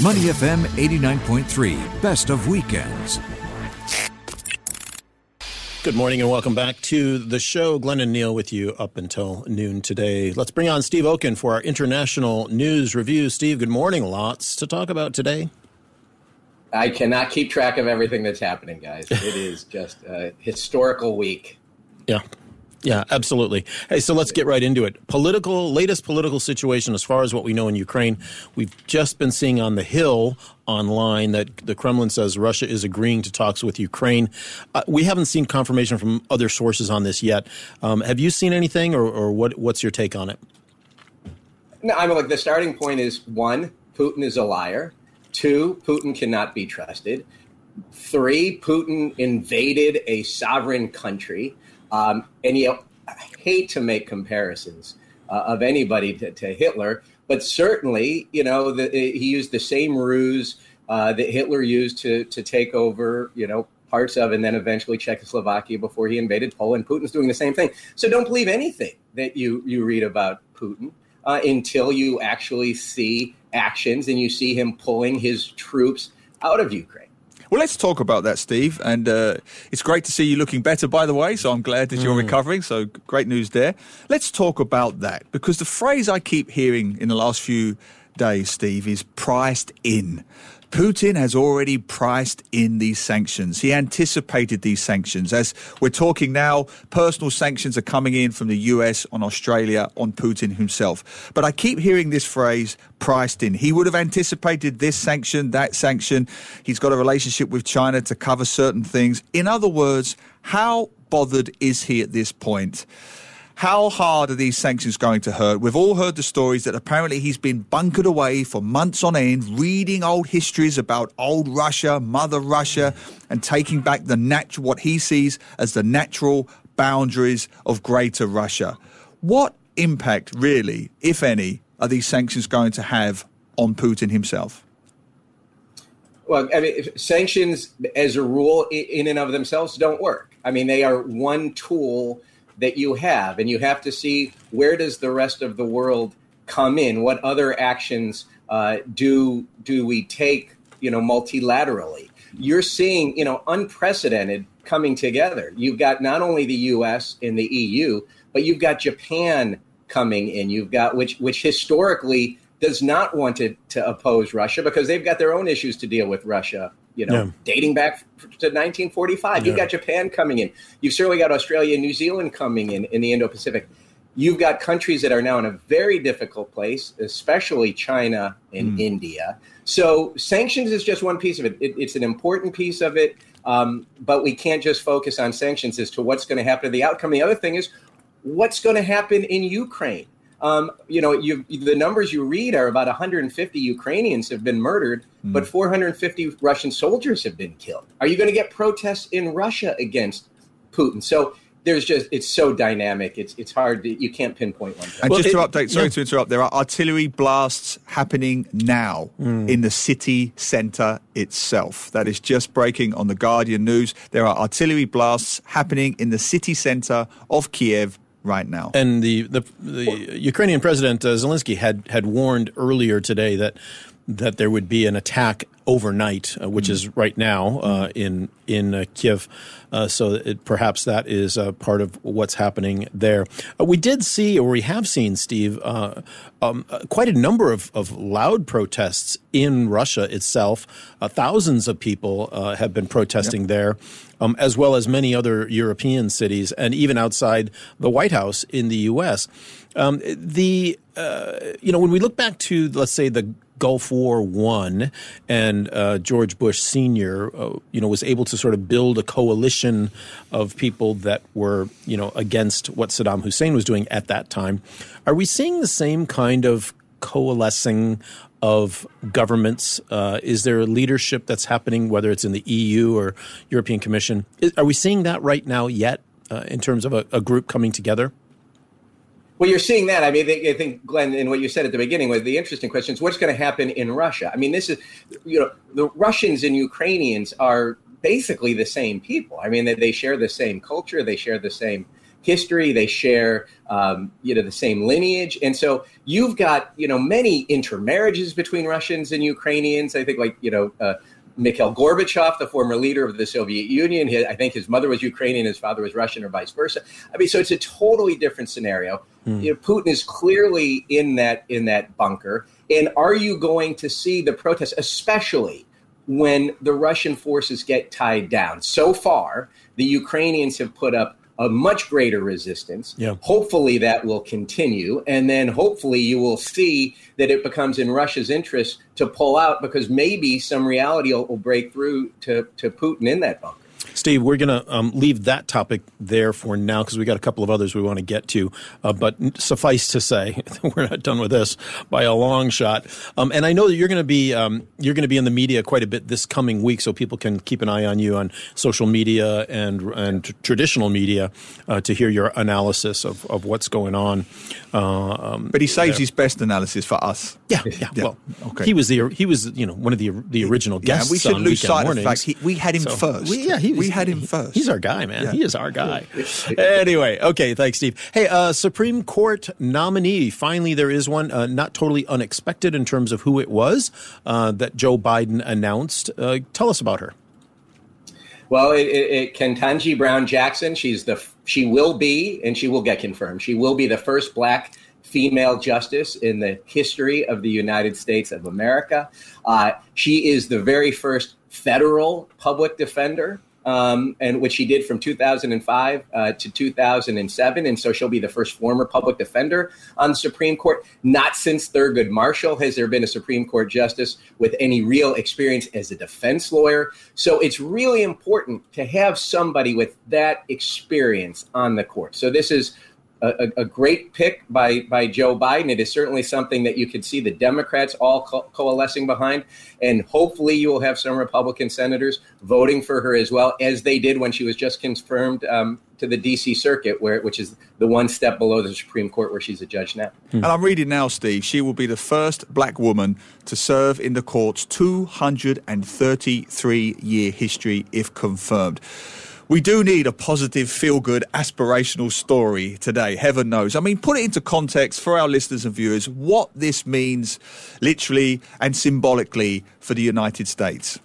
Money FM 89.3, best of weekends. Good morning and welcome back to the show. Glenn and Neil with you up until noon today. Let's bring on Steve Okun for our international news review. Steve, good morning. Lots to talk about today. I cannot keep track of everything that's happening, guys. It is just a historical week. Yeah. Yeah, absolutely. Hey, so let's get right into it. Political, latest political situation as far as what we know in Ukraine. We've just been seeing on the Hill online that the Kremlin says Russia is agreeing to talks with Ukraine. Uh, we haven't seen confirmation from other sources on this yet. Um, have you seen anything, or, or what, what's your take on it? No, I mean, like the starting point is one, Putin is a liar. Two, Putin cannot be trusted. Three, Putin invaded a sovereign country. Um, and you know, hate to make comparisons uh, of anybody to, to, Hitler, but certainly, you know, the, he used the same ruse uh, that Hitler used to to take over, you know, parts of and then eventually Czechoslovakia before he invaded Poland. Putin's doing the same thing. So don't believe anything that you you read about Putin uh, until you actually see actions and you see him pulling his troops out of Ukraine. Well, let's talk about that, Steve. And uh, it's great to see you looking better, by the way. So I'm glad that you're mm. recovering. So great news there. Let's talk about that because the phrase I keep hearing in the last few days, Steve, is priced in. Putin has already priced in these sanctions. He anticipated these sanctions. As we're talking now, personal sanctions are coming in from the US on Australia on Putin himself. But I keep hearing this phrase priced in. He would have anticipated this sanction, that sanction. He's got a relationship with China to cover certain things. In other words, how bothered is he at this point? How hard are these sanctions going to hurt? We've all heard the stories that apparently he's been bunkered away for months on end, reading old histories about old Russia, Mother Russia, and taking back the nat- what he sees as the natural boundaries of Greater Russia. What impact, really, if any, are these sanctions going to have on Putin himself? Well, I mean, sanctions, as a rule, in and of themselves, don't work. I mean, they are one tool that you have and you have to see where does the rest of the world come in? What other actions uh, do do we take you know multilaterally? You're seeing you know unprecedented coming together. You've got not only the us and the eu but you've got japan coming in. You've got which which historically does not want to, to oppose russia because they've got their own issues to deal with russia you know, yeah. dating back to 1945. Yeah. You've got Japan coming in. You've certainly got Australia and New Zealand coming in in the Indo Pacific. You've got countries that are now in a very difficult place, especially China and mm. India. So sanctions is just one piece of it. it it's an important piece of it, um, but we can't just focus on sanctions as to what's going to happen to the outcome. The other thing is what's going to happen in Ukraine. Um, you know, you, the numbers you read are about 150 Ukrainians have been murdered, mm. but 450 Russian soldiers have been killed. Are you going to get protests in Russia against Putin? So there's just it's so dynamic. It's it's hard. To, you can't pinpoint one. Thing. And well, just to update, sorry yeah. to interrupt. There are artillery blasts happening now mm. in the city centre itself. That is just breaking on the Guardian news. There are artillery blasts happening in the city centre of Kiev right now. And the the, the Ukrainian president uh, Zelensky had had warned earlier today that that there would be an attack overnight, uh, which mm. is right now uh, in in uh, Kiev. Uh, so it, perhaps that is uh, part of what's happening there. Uh, we did see, or we have seen, Steve, um, quite a number of, of loud protests in Russia itself. thousands of people have been protesting yep. there. Um, as well as many other European cities, and even outside the White House in the U.S. Um, the you know when we look back to let's say the Gulf War one, and uh, George Bush Senior, uh, you know, was able to sort of build a coalition of people that were, you know, against what Saddam Hussein was doing at that time. Are we seeing the same kind of coalescing of governments? Uh, is there a leadership that's happening, whether it's in the EU or European Commission? Is, are we seeing that right now yet, uh, in terms of a, a group coming together? Well, you're seeing that. I mean, I think, Glenn, in what you said at the beginning was the interesting question is what's going to happen in Russia? I mean, this is, you know, the Russians and Ukrainians are basically the same people. I mean, they, they share the same culture, they share the same history. They share, um, you know, the same lineage, and so you've got, you know, many intermarriages between Russians and Ukrainians. I think, like, you know. Uh, Mikhail Gorbachev, the former leader of the Soviet Union. His, I think his mother was Ukrainian, his father was Russian, or vice versa. I mean, so it's a totally different scenario. Mm. You know, Putin is clearly in that in that bunker. And are you going to see the protests, especially when the Russian forces get tied down? So far, the Ukrainians have put up a much greater resistance. Yeah. Hopefully that will continue. And then hopefully you will see that it becomes in Russia's interest to pull out because maybe some reality will, will break through to, to Putin in that bunker. Steve, we're going to um, leave that topic there for now because we got a couple of others we want to get to. Uh, but suffice to say, we're not done with this by a long shot. Um, and I know that you're going to be um, you're going to be in the media quite a bit this coming week, so people can keep an eye on you on social media and and t- traditional media uh, to hear your analysis of, of what's going on. Uh, um, but he saves there. his best analysis for us. Yeah, yeah. yeah. Well, okay. He was the he was you know one of the the original guests. Yeah, we should lose sight mornings. of the fact he, we had him so, first. We, yeah, he was, we had him first. He's our guy, man. Yeah. He is our guy. anyway, okay, thanks, Steve. Hey, uh, Supreme Court nominee. Finally, there is one. Uh, not totally unexpected in terms of who it was uh, that Joe Biden announced. Uh, tell us about her. Well, it, it, it Ketanji Brown Jackson. She's the she will be, and she will get confirmed. She will be the first black female justice in the history of the United States of America. Uh, she is the very first federal public defender um, and which she did from 2005 uh, to 2007. And so she'll be the first former public defender on the Supreme Court. Not since Thurgood Marshall has there been a Supreme Court justice with any real experience as a defense lawyer. So it's really important to have somebody with that experience on the court. So this is a, a, great pick by by Joe Biden. It is certainly something that you could see the Democrats all co- coalescing behind, and hopefully you will have some Republican senators voting for her as well, as they did when she was just confirmed um, to the D.C. Circuit, where which is the one step below the Supreme Court, where she's a judge now. And I'm reading now, Steve. She will be the first black woman to serve in the court's 233 year history, if confirmed we do need a positive, feel good, aspirational story today, heaven knows. I mean, put it into context for our listeners and viewers what this means literally and symbolically for the United States.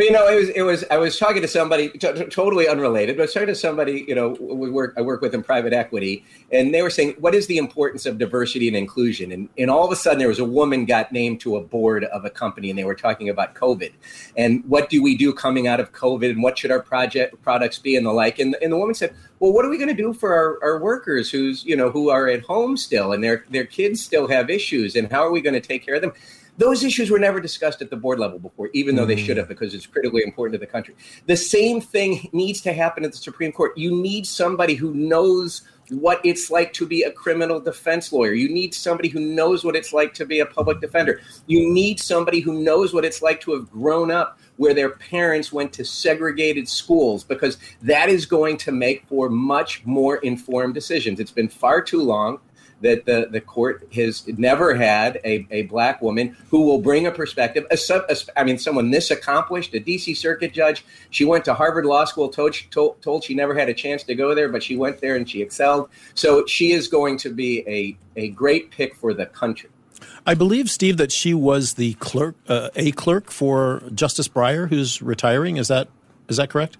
But you know, it was it was. I was talking to somebody t- t- totally unrelated, but I was talking to somebody. You know, we work. I work with in private equity, and they were saying, "What is the importance of diversity and inclusion?" And and all of a sudden, there was a woman got named to a board of a company, and they were talking about COVID, and what do we do coming out of COVID, and what should our project products be, and the like. And and the woman said, "Well, what are we going to do for our, our workers who's you know who are at home still, and their their kids still have issues, and how are we going to take care of them?" Those issues were never discussed at the board level before, even though they should have, mm. because it's critically important to the country. The same thing needs to happen at the Supreme Court. You need somebody who knows what it's like to be a criminal defense lawyer. You need somebody who knows what it's like to be a public defender. You need somebody who knows what it's like to have grown up where their parents went to segregated schools because that is going to make for much more informed decisions. It's been far too long that the, the court has never had a, a black woman who will bring a perspective. A, a, I mean, someone this accomplished, a D.C. Circuit judge. She went to Harvard Law School, told, told, told she never had a chance to go there, but she went there and she excelled. So she is going to be a, a great pick for the country. I believe, Steve, that she was the clerk, uh, a clerk for Justice Breyer, who's retiring. Is that is that correct?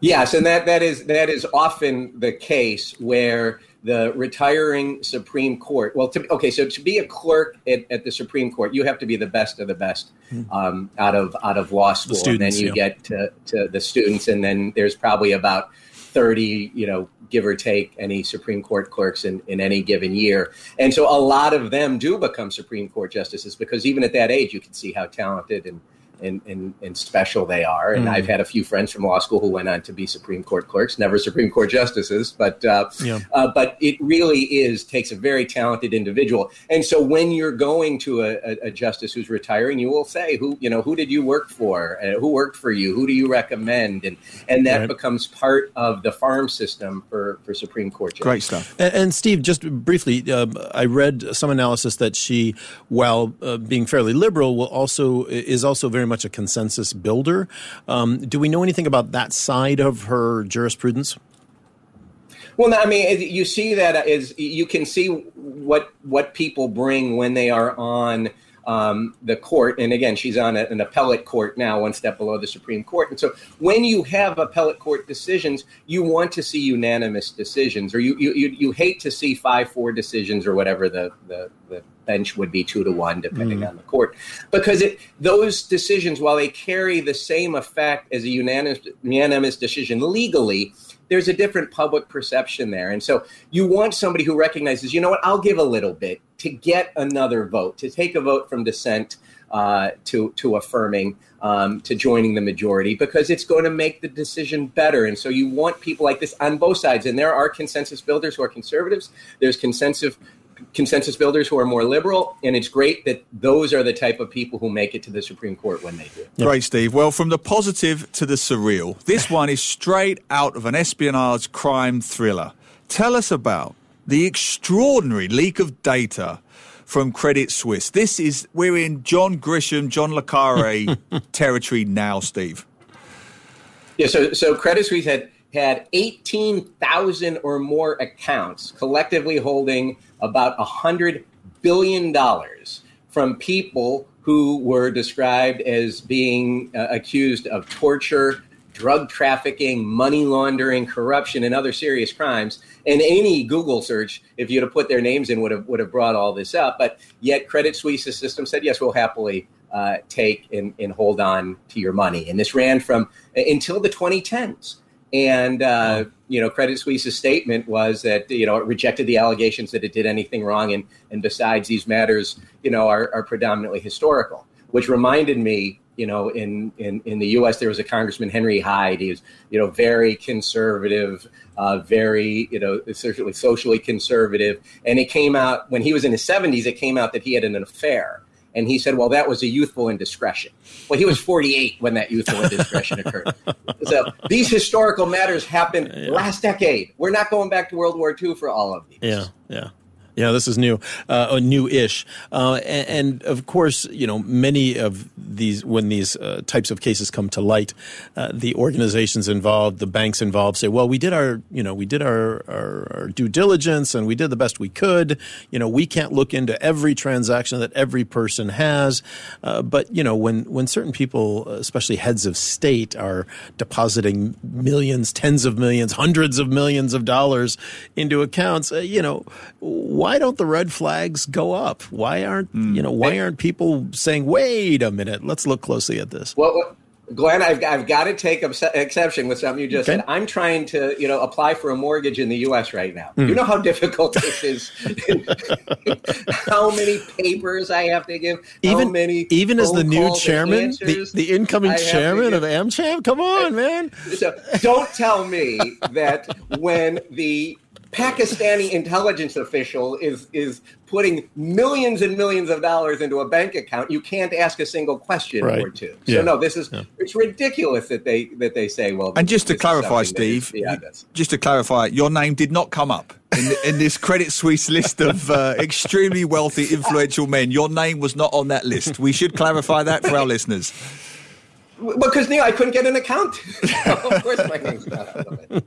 Yes, and that, that is that is often the case where the retiring Supreme Court. Well, to, okay, so to be a clerk at, at, the Supreme Court, you have to be the best of the best hmm. um, out of out of law school, students, and then you yeah. get to, to the students, and then there's probably about thirty, you know, give or take, any Supreme Court clerks in, in any given year, and so a lot of them do become Supreme Court justices because even at that age, you can see how talented and and, and, and special they are. And mm. I've had a few friends from law school who went on to be Supreme Court clerks, never Supreme Court justices, but uh, yeah. uh, but it really is takes a very talented individual. And so when you're going to a, a, a justice who's retiring, you will say who you know who did you work for, uh, who worked for you, who do you recommend, and and that right. becomes part of the farm system for for Supreme Court. Judges. Great stuff. And, and Steve, just briefly, uh, I read some analysis that she, while uh, being fairly liberal, will also is also very much a consensus builder. Um, do we know anything about that side of her jurisprudence? Well, I mean, you see that is you can see what what people bring when they are on um, the court. And again, she's on a, an appellate court now, one step below the Supreme Court. And so when you have appellate court decisions, you want to see unanimous decisions, or you you, you, you hate to see 5 4 decisions or whatever the, the, the bench would be two to one, depending mm. on the court, because it, those decisions, while they carry the same effect as a unanimous, unanimous decision legally, there's a different public perception there. And so you want somebody who recognizes, you know what, I'll give a little bit to get another vote, to take a vote from dissent uh, to, to affirming, um, to joining the majority, because it's going to make the decision better. And so you want people like this on both sides. And there are consensus builders who are conservatives, there's consensus consensus builders who are more liberal, and it's great that those are the type of people who make it to the Supreme Court when they do. Great, Steve. Well, from the positive to the surreal, this one is straight out of an espionage crime thriller. Tell us about the extraordinary leak of data from Credit Suisse. This is we're in John Grisham, John Le Carre territory now, Steve. Yeah, so so Credit Suisse had had 18,000 or more accounts, collectively holding about $100 billion from people who were described as being uh, accused of torture, drug trafficking, money laundering, corruption, and other serious crimes. And any Google search, if you'd have put their names in, would have would have brought all this up. But yet, Credit Suisse's system said, "Yes, we'll happily uh, take and, and hold on to your money." And this ran from uh, until the 2010s. And uh, you know, Credit Suisse's statement was that you know it rejected the allegations that it did anything wrong, and and besides, these matters you know are, are predominantly historical. Which reminded me, you know, in, in in the U.S. there was a Congressman Henry Hyde. He was you know very conservative, uh, very you know socially socially conservative, and it came out when he was in his 70s. It came out that he had an affair and he said, well, that was a youthful indiscretion. Well, he was 48 when that youthful indiscretion occurred. So these historical matters happened yeah. last decade. We're not going back to World War II for all of these. Yeah, yeah. Yeah, this is new, uh, new-ish, uh, and, and, of course, you know, many of these when these uh, types of cases come to light, uh, the organizations involved, the banks involved, say, "Well, we did our, you know, we did our, our, our, due diligence and we did the best we could. You know, we can't look into every transaction that every person has, uh, but you know, when when certain people, especially heads of state, are depositing millions, tens of millions, hundreds of millions of dollars into accounts, uh, you know." why don't the red flags go up? Why aren't mm. you know why aren't people saying, "Wait a minute, let's look closely at this"? Well, Glenn, I've, I've got to take exception with something you just okay. said. I'm trying to, you know, apply for a mortgage in the U.S. right now. Mm. You know how difficult this is. how many papers I have to give. Even many. Even as the new chairman, the, the incoming chairman of AmCham. Come on, man. So don't tell me that when the Pakistani intelligence official is is putting millions and millions of dollars into a bank account, you can't ask a single question right. or two. So yeah. no, this is yeah. it's ridiculous that they that they say, well. And just to clarify, Steve, just to clarify, your name did not come up in, in this Credit Suisse list of uh, extremely wealthy, influential men. Your name was not on that list. We should clarify that for our listeners. Because Neil, I couldn't get an account. of course, my name's not it.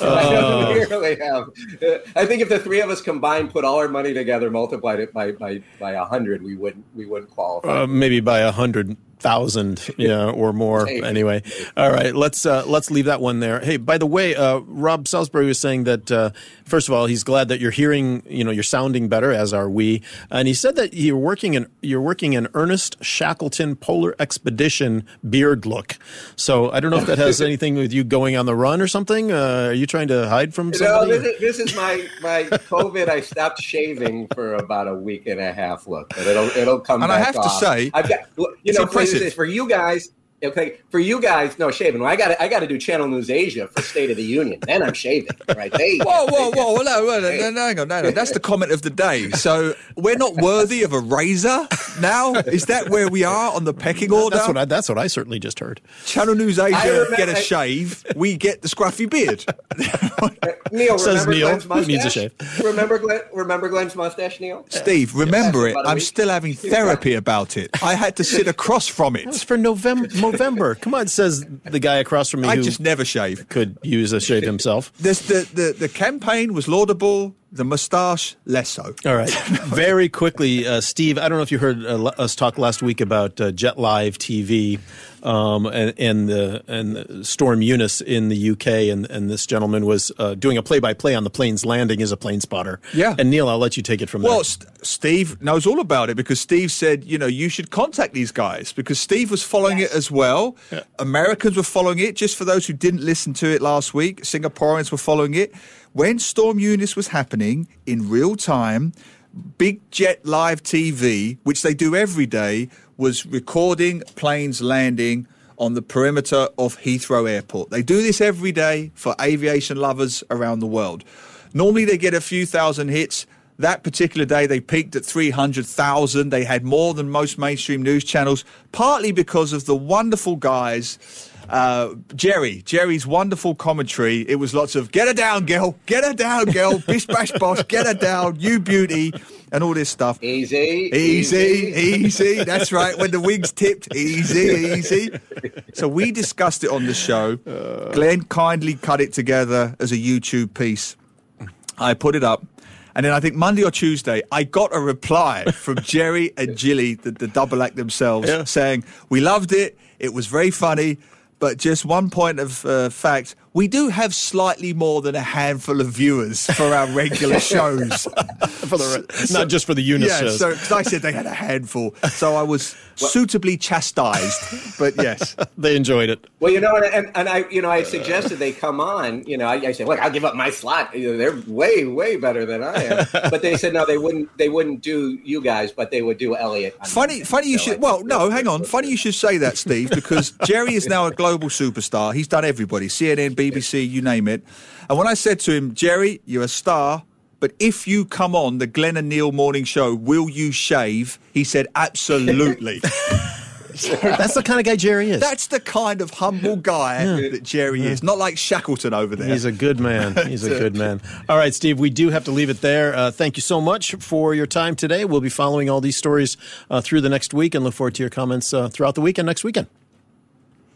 Uh, I don't really have. Uh, I think if the three of us combined, put all our money together, multiplied it by by by a hundred, we wouldn't we wouldn't qualify. Uh, maybe by a hundred thousand, yeah, or more. Anyway, all right, let's uh, let's leave that one there. Hey, by the way, uh, Rob Salisbury was saying that uh, first of all, he's glad that you're hearing, you know, you're sounding better, as are we. And he said that you're working in you're working in Ernest Shackleton Polar Expedition beard look. So I don't know if that has anything with you going on the run or something. Uh, are you trying to hide from somebody? No, this is, this is my my COVID. I stopped shaving for about a week and a half. Look, but it'll it'll come. Back. And I have off. to say, I've got you know for you guys, okay, for you guys, no shaving. Well, I got I got to do Channel News Asia for State of the Union. Then I'm shaving, right? They, whoa, whoa, whoa, no, no, no, no, no, no, no. That's the comment of the day. So we're not worthy of a razor now. Is that where we are on the pecking order? That's what I, that's what I certainly just heard. Channel News Asia remember, get a shave. We get the scruffy beard. Neil, Says remember Neil, Glenn's who mustache? needs a shave. Remember Glenn? Remember Glenn's mustache, Neil? Steve, remember it. about a I'm week. still having therapy about it. I had to sit across from It was for November. November. Come on, says the guy across from me I just never shave. could use a shave himself. This, the, the, the campaign was laudable. The moustache, less so. All right. Very quickly, uh, Steve, I don't know if you heard uh, us talk last week about uh, Jet Live TV um, and, and, the, and the Storm Eunice in the UK. And, and this gentleman was uh, doing a play by play on the plane's landing as a plane spotter. Yeah. And Neil, I'll let you take it from Well, there. St- Steve knows all about it because Steve said, you know, you should contact these guys because Steve was following it as well. Americans were following it. Just for those who didn't listen to it last week, Singaporeans were following it. When Storm Eunice was happening in real time, Big Jet Live TV, which they do every day, was recording planes landing on the perimeter of Heathrow Airport. They do this every day for aviation lovers around the world. Normally they get a few thousand hits. That particular day they peaked at 300,000. They had more than most mainstream news channels, partly because of the wonderful guys uh, Jerry, Jerry's wonderful commentary. It was lots of "Get her down, girl! Get her down, girl! Bish bash bosh! Get her down, you beauty!" and all this stuff. Easy, Easy, easy. That's right. When the wings tipped, easy, easy. So we discussed it on the show. Glenn kindly cut it together as a YouTube piece. I put it up. And then I think Monday or Tuesday, I got a reply from Jerry and Jilly, the, the double act themselves, Yeah. saying, We loved it. It was very funny. But just one point of uh, fact, we do have slightly more than a handful of viewers for our regular shows. for the, not just for the Eunice Yeah, shows. so 'cause I said they had a handful, so I was suitably chastised. But yes, they enjoyed it. Well, you know, and, and, and I, you know, I suggested they come on. You know, I, I said, look, I'll give up my slot. You know, they're way, way better than I am. But they said no, they wouldn't. They wouldn't do you guys, but they would do Elliot. funny, Monday. funny you So should. I Well, no, hang on. Funny you should say that, Steve, because Jerry is now a global superstar. He's done everybody, CNN, BBC, you name it. And when I said to him, Jerry, you're a star. But if you come on the Glenn and Neil morning show, will you shave? He said, absolutely. That's the kind of guy Jerry is. That's the kind of humble guy that Jerry is. Not like Shackleton over there. He's a good man. He's a good man. All right, Steve, we do have to leave it there. Uh, thank you so much for your time today. We'll be following all these stories uh, through the next week and look forward to your comments uh, throughout the weekend next weekend.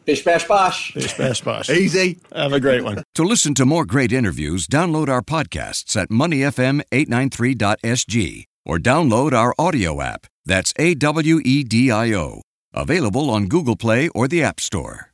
Bish bash bosh. Bish, bash, bosh. Easy. Have a great one. To listen to more great interviews, download our podcasts at moneyfm893.sg or download our audio app. That's A W E D I O. Available on Google Play or the App Store.